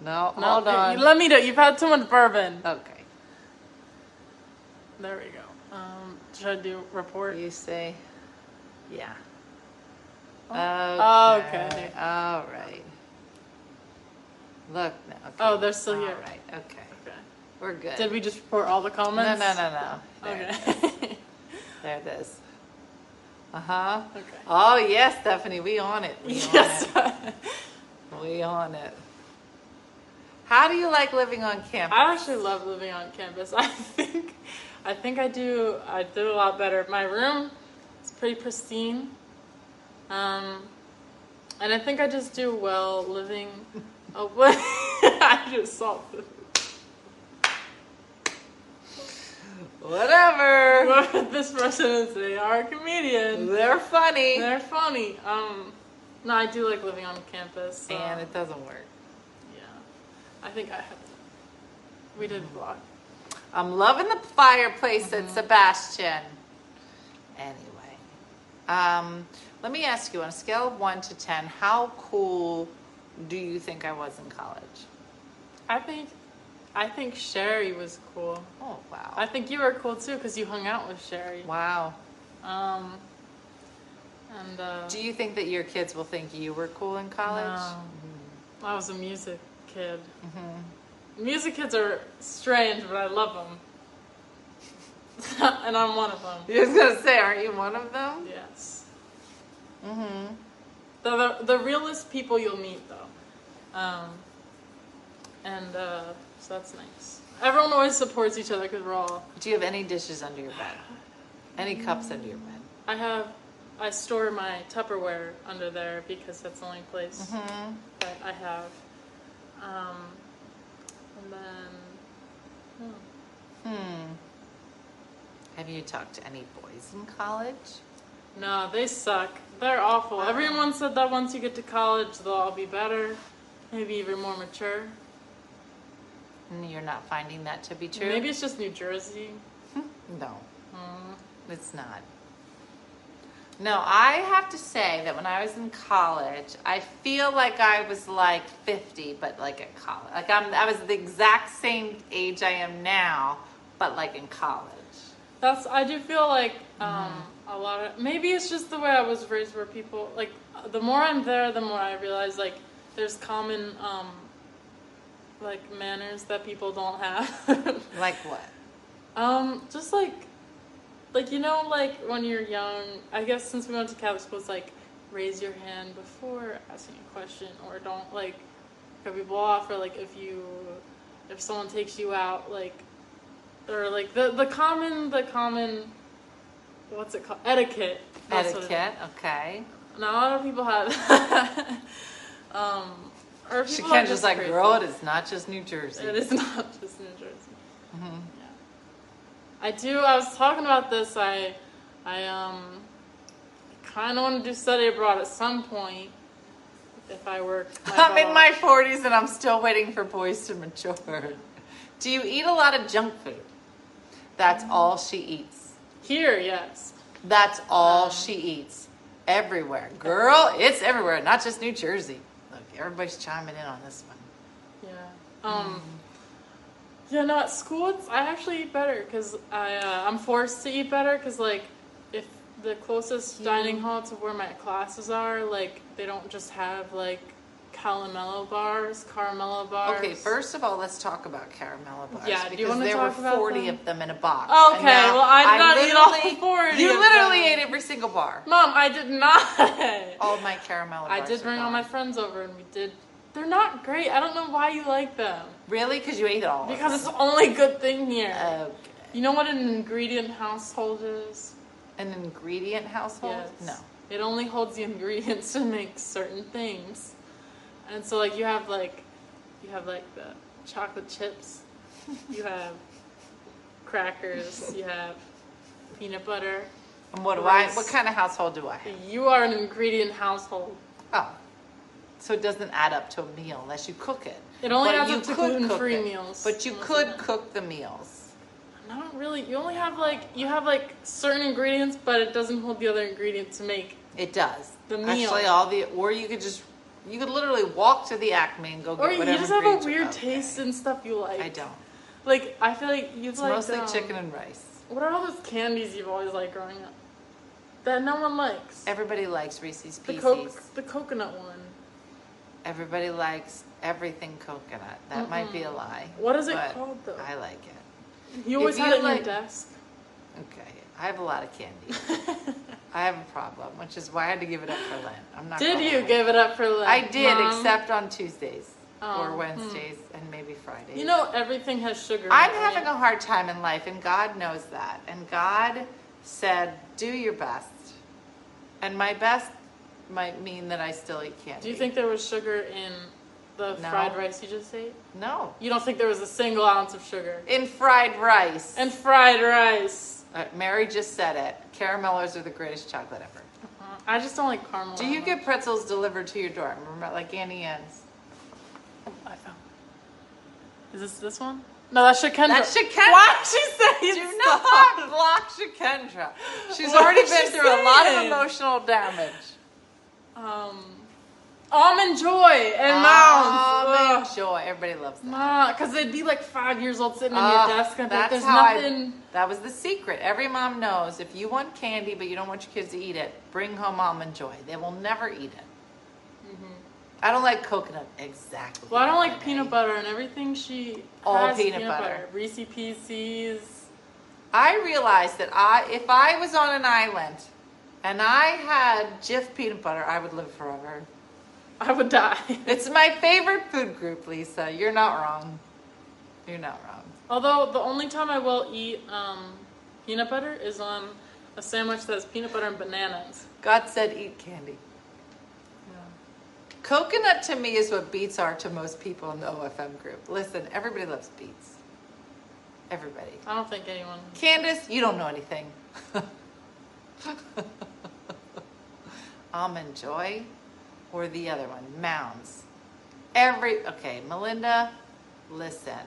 No, No, hold on. let me do. it. You've had too much bourbon. okay. There we go. Um, should I do report? You say, yeah. Oh, Okay. okay. All right. Look now. Okay. Oh, they're still here. right. Okay. Okay. We're good. Did we just report all the no, comments? no, no, no. There, Okay. there it is. Uh huh. okay. Oh yes, Stephanie, we on it. We Yes. On it. We on it. How do you like living on campus? I actually love living on campus. I think, I think I do. I do a lot better. My room is pretty pristine, um, and I think I just do well living away. I just saw this. Whatever. Whoever this person is, they are a comedian. They're funny. They're funny. Um, no, I do like living on campus. and um, it doesn't work. yeah, I think I had. We did vlog. I'm loving the fireplace at Mm-hmm. Sebastian. Anyway, um, let me ask you on a scale of one to ten, how cool do you think I was in college? I think, I think Sherry was cool. Oh wow! I think you were cool too because you hung out with Sherry. wow. Um, and uh, Do you think that your kids will think you were cool in college? No. I was a music kid. Mm-hmm. Music kids are strange, but I love them. and I'm one of them. You're gonna say, aren't you one of them? Yes. Mm-hmm. The, the, the realest people you'll meet, though. Um, and uh, so that's nice. Everyone always supports each other because we're all. Do you have any dishes under your bed? Any cups under your bed? I have. I store my Tupperware under there because that's the only place Mm-hmm. that I have. Um, and then. oh, Hmm. Have you talked to any boys in college? No, they suck. They're awful. Everyone said that once you get to college, they'll all be better, maybe even more mature. And you're not finding that to be true? Maybe it's just New Jersey. No, Mm. it's not. No, I have to say that when I was in college, I feel like I was like 50, but like at college. Like I'm, I was the exact same age I am now, but like in college. That's I do feel like um, Mm-hmm. A lot of maybe it's just the way I was raised, where people like the more I'm there, the more I realize like there's common um, like manners that people don't have. Like what? um, just like like you know like when you're young. I guess since we went to Catholic school, it's like raise your hand before asking a question, or don't like cut people off, or like if you if someone takes you out, like or like the the common the common what's it called etiquette. That's it. Etiquette. Okay. Now, a lot of people have. um, or She can't just like, crazy. girl, it is not just New Jersey. It is not just New Jersey. Mhm. Yeah. I do. I was talking about this. I, I um, kind of want to do study abroad at some point. If I work. I'm in my 40s and I'm still waiting for boys to mature. Do you eat a lot of junk food? That's all she eats. Here, yes. That's all she eats. Everywhere. Girl, it's everywhere, not just New Jersey. Look, everybody's chiming in on this one. Yeah. Um. Yeah, no. At school, it's, I actually eat better because I uh, I'm forced to eat better because like if the closest dining hall to where my classes are, like they don't just have like caramello bars, caramello bars. Okay, first of all, let's talk about caramello bars. Yeah, do you because wanna there talk were about 40 them? of them in a box. Okay, well, I did not eat all 40 You literally ate every single bar. Mom, I did not. All my caramello bars. I did bring all my friends over and we did. They're not great. I don't know why you like them. Really? Because you ate it all. Because it's the only good thing here. Okay. You know what an ingredient household is? An ingredient household? Yes. No. It only holds the ingredients to make certain things. And so like you have like you have like the chocolate chips, you have crackers, you have peanut butter. And what do I? What kind of household do I have? You are an ingredient household. Oh, so it doesn't add up to a meal unless you cook it. It only But adds you up to could cook gluten-free meals. But you could them. cook the meals. Not really. You only have like you have like certain ingredients, but it doesn't hold the other ingredients to make. It does. The meal. Actually, all the or you could just you could literally walk to the Acme and go get Or you just have a weird taste in stuff you like. I don't. Like I feel like you It's like mostly um, chicken and rice. What are all those candies you've always liked growing up? That no one likes. Everybody likes Reese's The Pieces. the coconut one. Everybody likes everything coconut. That might be a lie. What is it called though? I like it. You always if had you it on like- your desk. Okay, I have a lot of candy. I have a problem, which is why I had to give it up for Lent. I'm not. Did you give it up for Lent? I did, Mom? except on Tuesdays Oh, or hmm. Wednesdays and maybe Fridays. You know everything has sugar. I'm it, having right? a hard time in life, and God knows that. And God said, "Do your best," and my best might mean that I still eat candy. Do you think there was sugar in the No. fried rice you just ate? No. You don't think there was a single ounce of sugar? In fried rice. And fried rice. Uh, Mary just said it. Caramellos are the greatest chocolate ever. Uh, I just don't like caramel. Do you get pretzels delivered to your door? Remember, like Auntie Anne's? I found. Is this this one? No, that's Shakendra. That's Shakendra. Why did she say Do stop? not block Shakendra. She's What already been she through a lot of emotional damage. Um, almond joy and mounds. Almond Ugh. joy. Everybody loves that. Because they'd be like five years old sitting on your desk and that's there's how I- nothing. that was the secret. Every mom knows if you want candy but you don't want your kids to eat it, bring home almond joy. They will never eat it. Mm-hmm. I don't like coconut exactly. Well, I don't like peanut butter and everything she All has peanut butter. Reese Pieces. I realized that I, if I was on an island and I had Jif peanut butter, I would live forever. I would die. It's my favorite food group, Lisa. You're not wrong. You're not wrong. Although the only time I will eat um, peanut butter is on a sandwich that has peanut butter and bananas. God said eat candy. Coconut to me is what beets are to most people in the OFM group. Listen, everybody loves beets. Everybody. I don't think anyone. Candace, you don't know anything. Almond Joy or the other one, Mounds. Every, okay, Melinda, listen.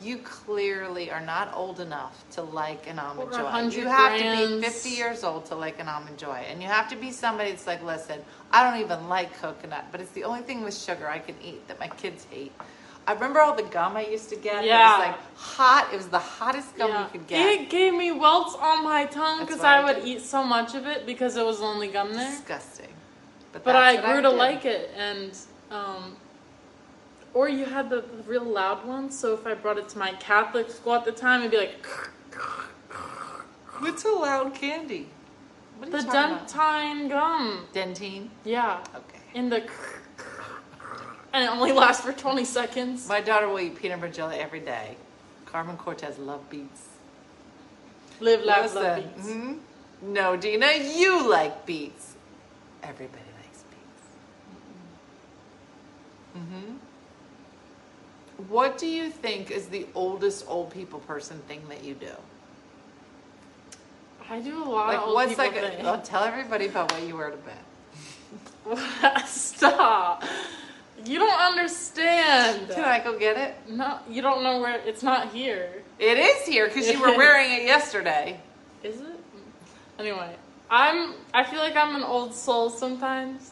You clearly are not old enough to like an almond joy. 100 You have to grams. be 50 years old to like an almond joy. And you have to be somebody that's like, listen, I don't even like coconut, but it's the only thing with sugar I can eat that my kids hate. I remember all the gum I used to get. Yeah. It was like hot. It was the hottest gum you could get. It gave me welts on my tongue That's because I I would eat so much of it because it was only gum there. Disgusting. But that's I what grew to like it, and um, or you had the, the real loud ones. So if I brought it to my Catholic school at the time, it'd be like What's a loud candy? What are the you talking about? Dentyne gum. Dentyne. Yeah, Okay. in the and it only lasts for twenty seconds. My daughter will eat peanut butter jelly every day. Carmen Cortez love beets. Live, laugh, love beets. beats. mhm. No, Dina, you like beets. Everybody likes beets. Hmm What do you think is the oldest old people person thing that you do? I do a lot Like, of old what's people like? A, things. tell everybody about what you wear to bed. Stop. You don't understand. Can I go get it? No, you don't know where. It's not here. It is here because you were wearing it yesterday. Is it? Anyway, I'm. I feel like I'm an old soul sometimes,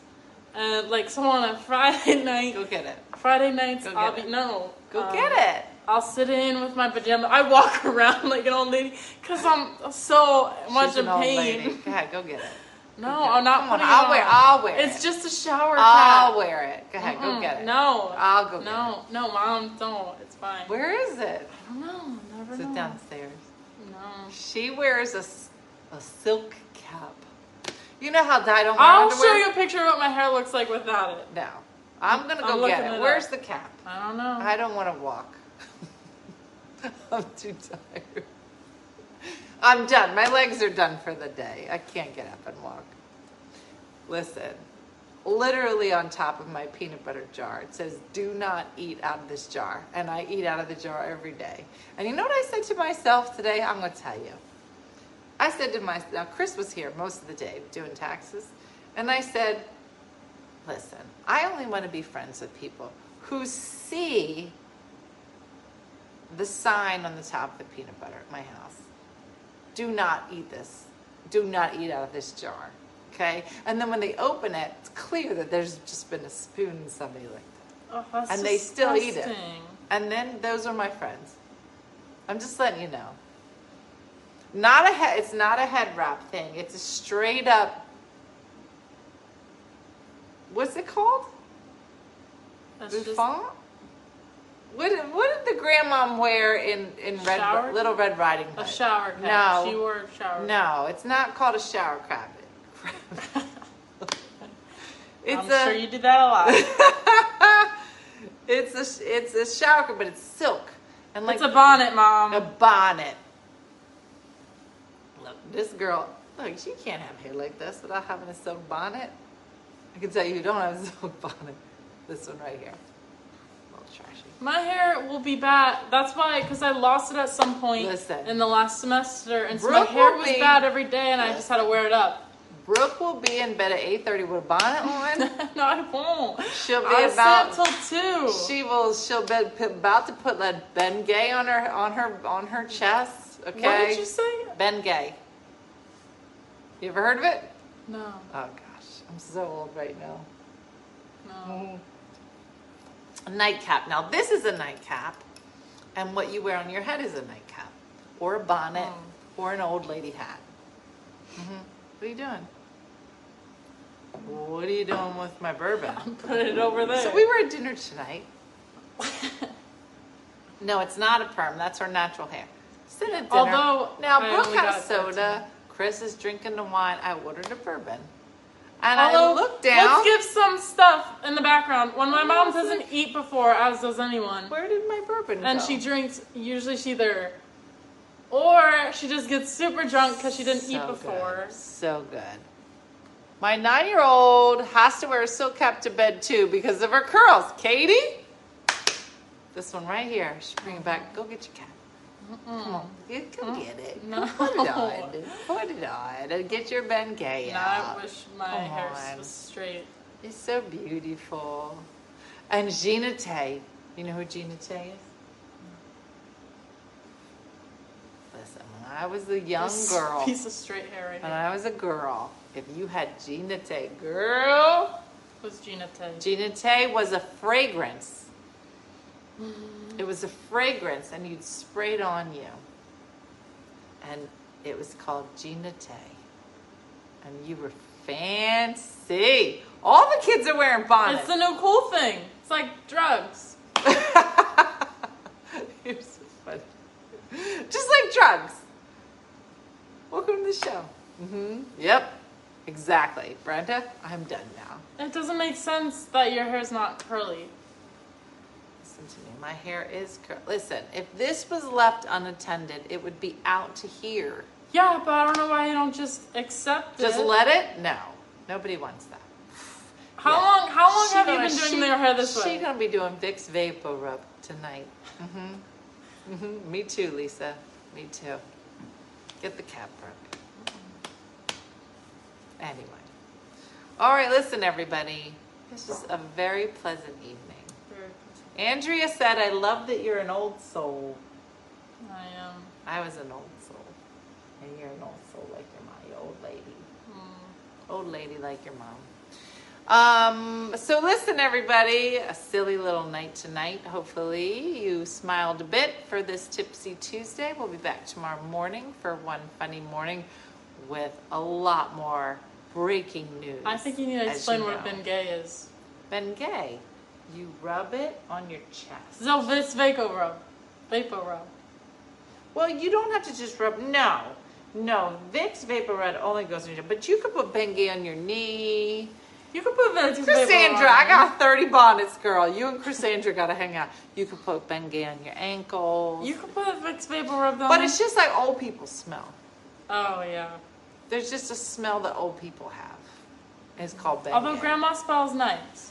and like so on a Friday night. Go get it. Friday nights, Go I'll be it. no. Go um, get it. I'll sit in with my pajama. I walk around like an old lady because I'm so much in pain. Go ahead, go get it. No, get. I'm not Come on, putting I'll it wear. I'll wear It's it. just a shower cap. I'll cap. wear it. Go ahead, go Mm-mm. get it. No, I'll go get no, no, mom, don't. It's fine. Where is it? I don't know. Never Sit know. downstairs. No. She wears a, a silk cap. You know how I don't wear I'll underwear? show you a picture of what my hair looks like without it. No. I'm gonna I'm go get it. it Where's the cap? I don't know. I don't want to walk. I'm too tired. I'm done. My legs are done for the day. I can't get up and walk. Listen, literally on top of my peanut butter jar, it says, Do not eat out of this jar. And I eat out of the jar every day. And you know what I said to myself today? I'm going to tell you. I said to myself, now Chris was here most of the day doing taxes. And I said, Listen, I only want to be friends with people who see the sign on the top of the peanut butter at my house. Do not eat this. Do not eat out of this jar. Okay? And then when they open it, it's clear that there's just been a spoon and somebody like that. Oh, And they still eat it. And then those are my friends. I'm just letting you know. Not a head it's not a head wrap thing. It's a straight up what's it called? That's just Bouffant? What did, what did the grandmom wear in, in Red Little Red Riding Hood? a shower cap. No. She wore a shower. No, it's not called a shower crab. it's I'm a sure you did that a lot. it's a it's a shower crab, but it's silk and like it's a bonnet, mom. a bonnet. This girl, look, she can't have hair like this without having a silk bonnet. I can tell you who don't have a silk bonnet. This one right here. A little trashy. My hair will be bad. That's why, because I lost it at some point Listen. in the last semester, and so Brooke my hair was be- bad every day, and I just had to wear it up. Brooke will be in bed at 8.30 with a bonnet on. no, I won't. She'll be I about- till two. She will. She'll be about to put that Ben Gay on her on her on her chest. Okay. What did you say? Ben Gay. You ever heard of it? No, Oh gosh, I'm so old right now. no. A nightcap. Now this is a nightcap, and what you wear on your head is a nightcap, or a bonnet, Oh. or an old lady hat. hmm What are you doing? What are you doing with my bourbon? I'm putting it over there. So we were at dinner tonight. No, it's not a perm. That's her natural hair. Sit at dinner. Although, now I Brooke a soda. Chris is drinking the wine. I ordered a bourbon, and Although, I looked down. let's give some stuff in the background. When my mom doesn't eat before, as does anyone, Where did my bourbon and go? she drinks, usually she either, or she just gets super drunk because she didn't eat before. Good. So good. My nine-year-old has to wear a silk cap to bed too because of her curls. Katie, this one right here. She's bringing it back. Go get your cap. Come on, you come get it. No. Put it on. Put it on. Get your Ben Gay Now out. I wish my Come hair on. was straight. It's so beautiful. And Jean Naté. You know who Jean Naté is? Listen, when I was a young This girl, Piece of straight hair right when here. I was a girl, if you had Jean Naté, girl, Was Jean Naté. Jean Naté was a fragrance It was a fragrance, and you'd spray it on you. And it was called Jean Naté. And you were fancy. All the kids are wearing bonnets. It's the new cool thing. It's like drugs. You're so funny. Just like drugs. Welcome to the show. Mm-hmm. Yep. Exactly. Brenda, I'm done now. It doesn't make sense that your hair's not curly. Listen to me. My hair is curly. Listen, if this was left unattended, it would be out to here. Yeah, but I don't know why you don't just accept Just it. let it? No. Nobody wants that. How Yeah. long? How long She have you gonna- been doing she- your hair this She way? gonna be doing Vicks VapoRub tonight. Mm-hmm. Mm-hmm. Me too, Lisa. Me too. Get the cap broke. Anyway. All right, listen, everybody. This was a very pleasant evening. Andrea said, I love that you're an old soul. I am. I was an old soul. And you're an old soul like your mom, you old lady. Mm. Old lady like your mom. Um, so listen, everybody, a silly little night tonight. Hopefully you smiled a bit for this Tipsy Tuesday. We'll be back tomorrow morning for one funny morning with a lot more breaking news. I think you need to explain you what know. Ben Gay is. Ben Gay. You rub it on your chest. So this Vaco rub. Vapor rub. Well, you don't have to just rub. No, no. Vicks Vapor Red only goes on your. But you could put Bengay on your knee. You could put Vicks Vapor Cassandra, I got 30 bonnets, girl. You and Cassandra got to hang out. You could put Bengay on your ankles. You could put Vicks VapoRub on. but it's just like old people smell. Oh yeah. There's just a smell that old people have. It's called Bengay. Although Grandma smells nice.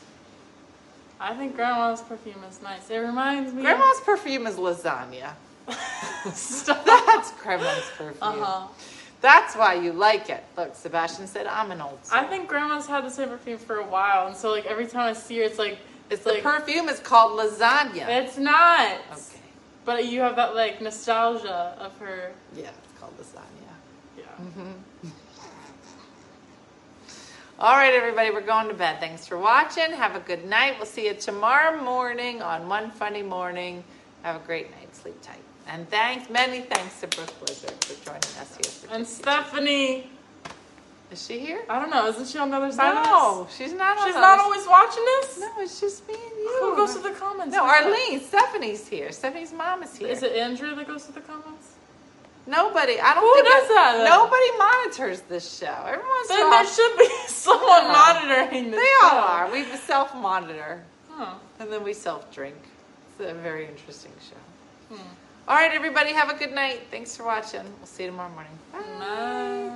I think Grandma's perfume is nice. It reminds me. Grandma's perfume is lasagna. Stop. That's Grandma's perfume. Uh huh. That's why you like it. Look, Sebastian said, I'm an old soul. I think Grandma's had the same perfume for a while, and so like every time I see her, it's like it's it's the like perfume is called lasagna. it's not. Okay. But you have that like nostalgia of her. Yeah, it's called lasagna. Yeah. Mm-hmm. All right, everybody, we're going to bed. Thanks for watching. Have a good night. We'll see you tomorrow morning on One Funny Morning. Have a great night. Sleep tight. And thanks, many thanks to Brooke Blizzard for joining us here. And Stephanie, Is she here? I don't know, isn't she on the other side No, she's not. She's not always watching this? No, it's just me and you. Who goes to the comments? No, Arlene. Stephanie's here. Stephanie's mom is here. Is it Andrew that goes to the comments? Nobody. I don't Who think does it- that? Nobody monitors this show. Everyone's Then there should be someone Yeah. monitoring this They show. all are. We self monitor Huh. and then we self drink. It's a very interesting show. Hmm. All right, everybody, have a good night. Thanks for watching. We'll see you tomorrow morning. Bye. Bye.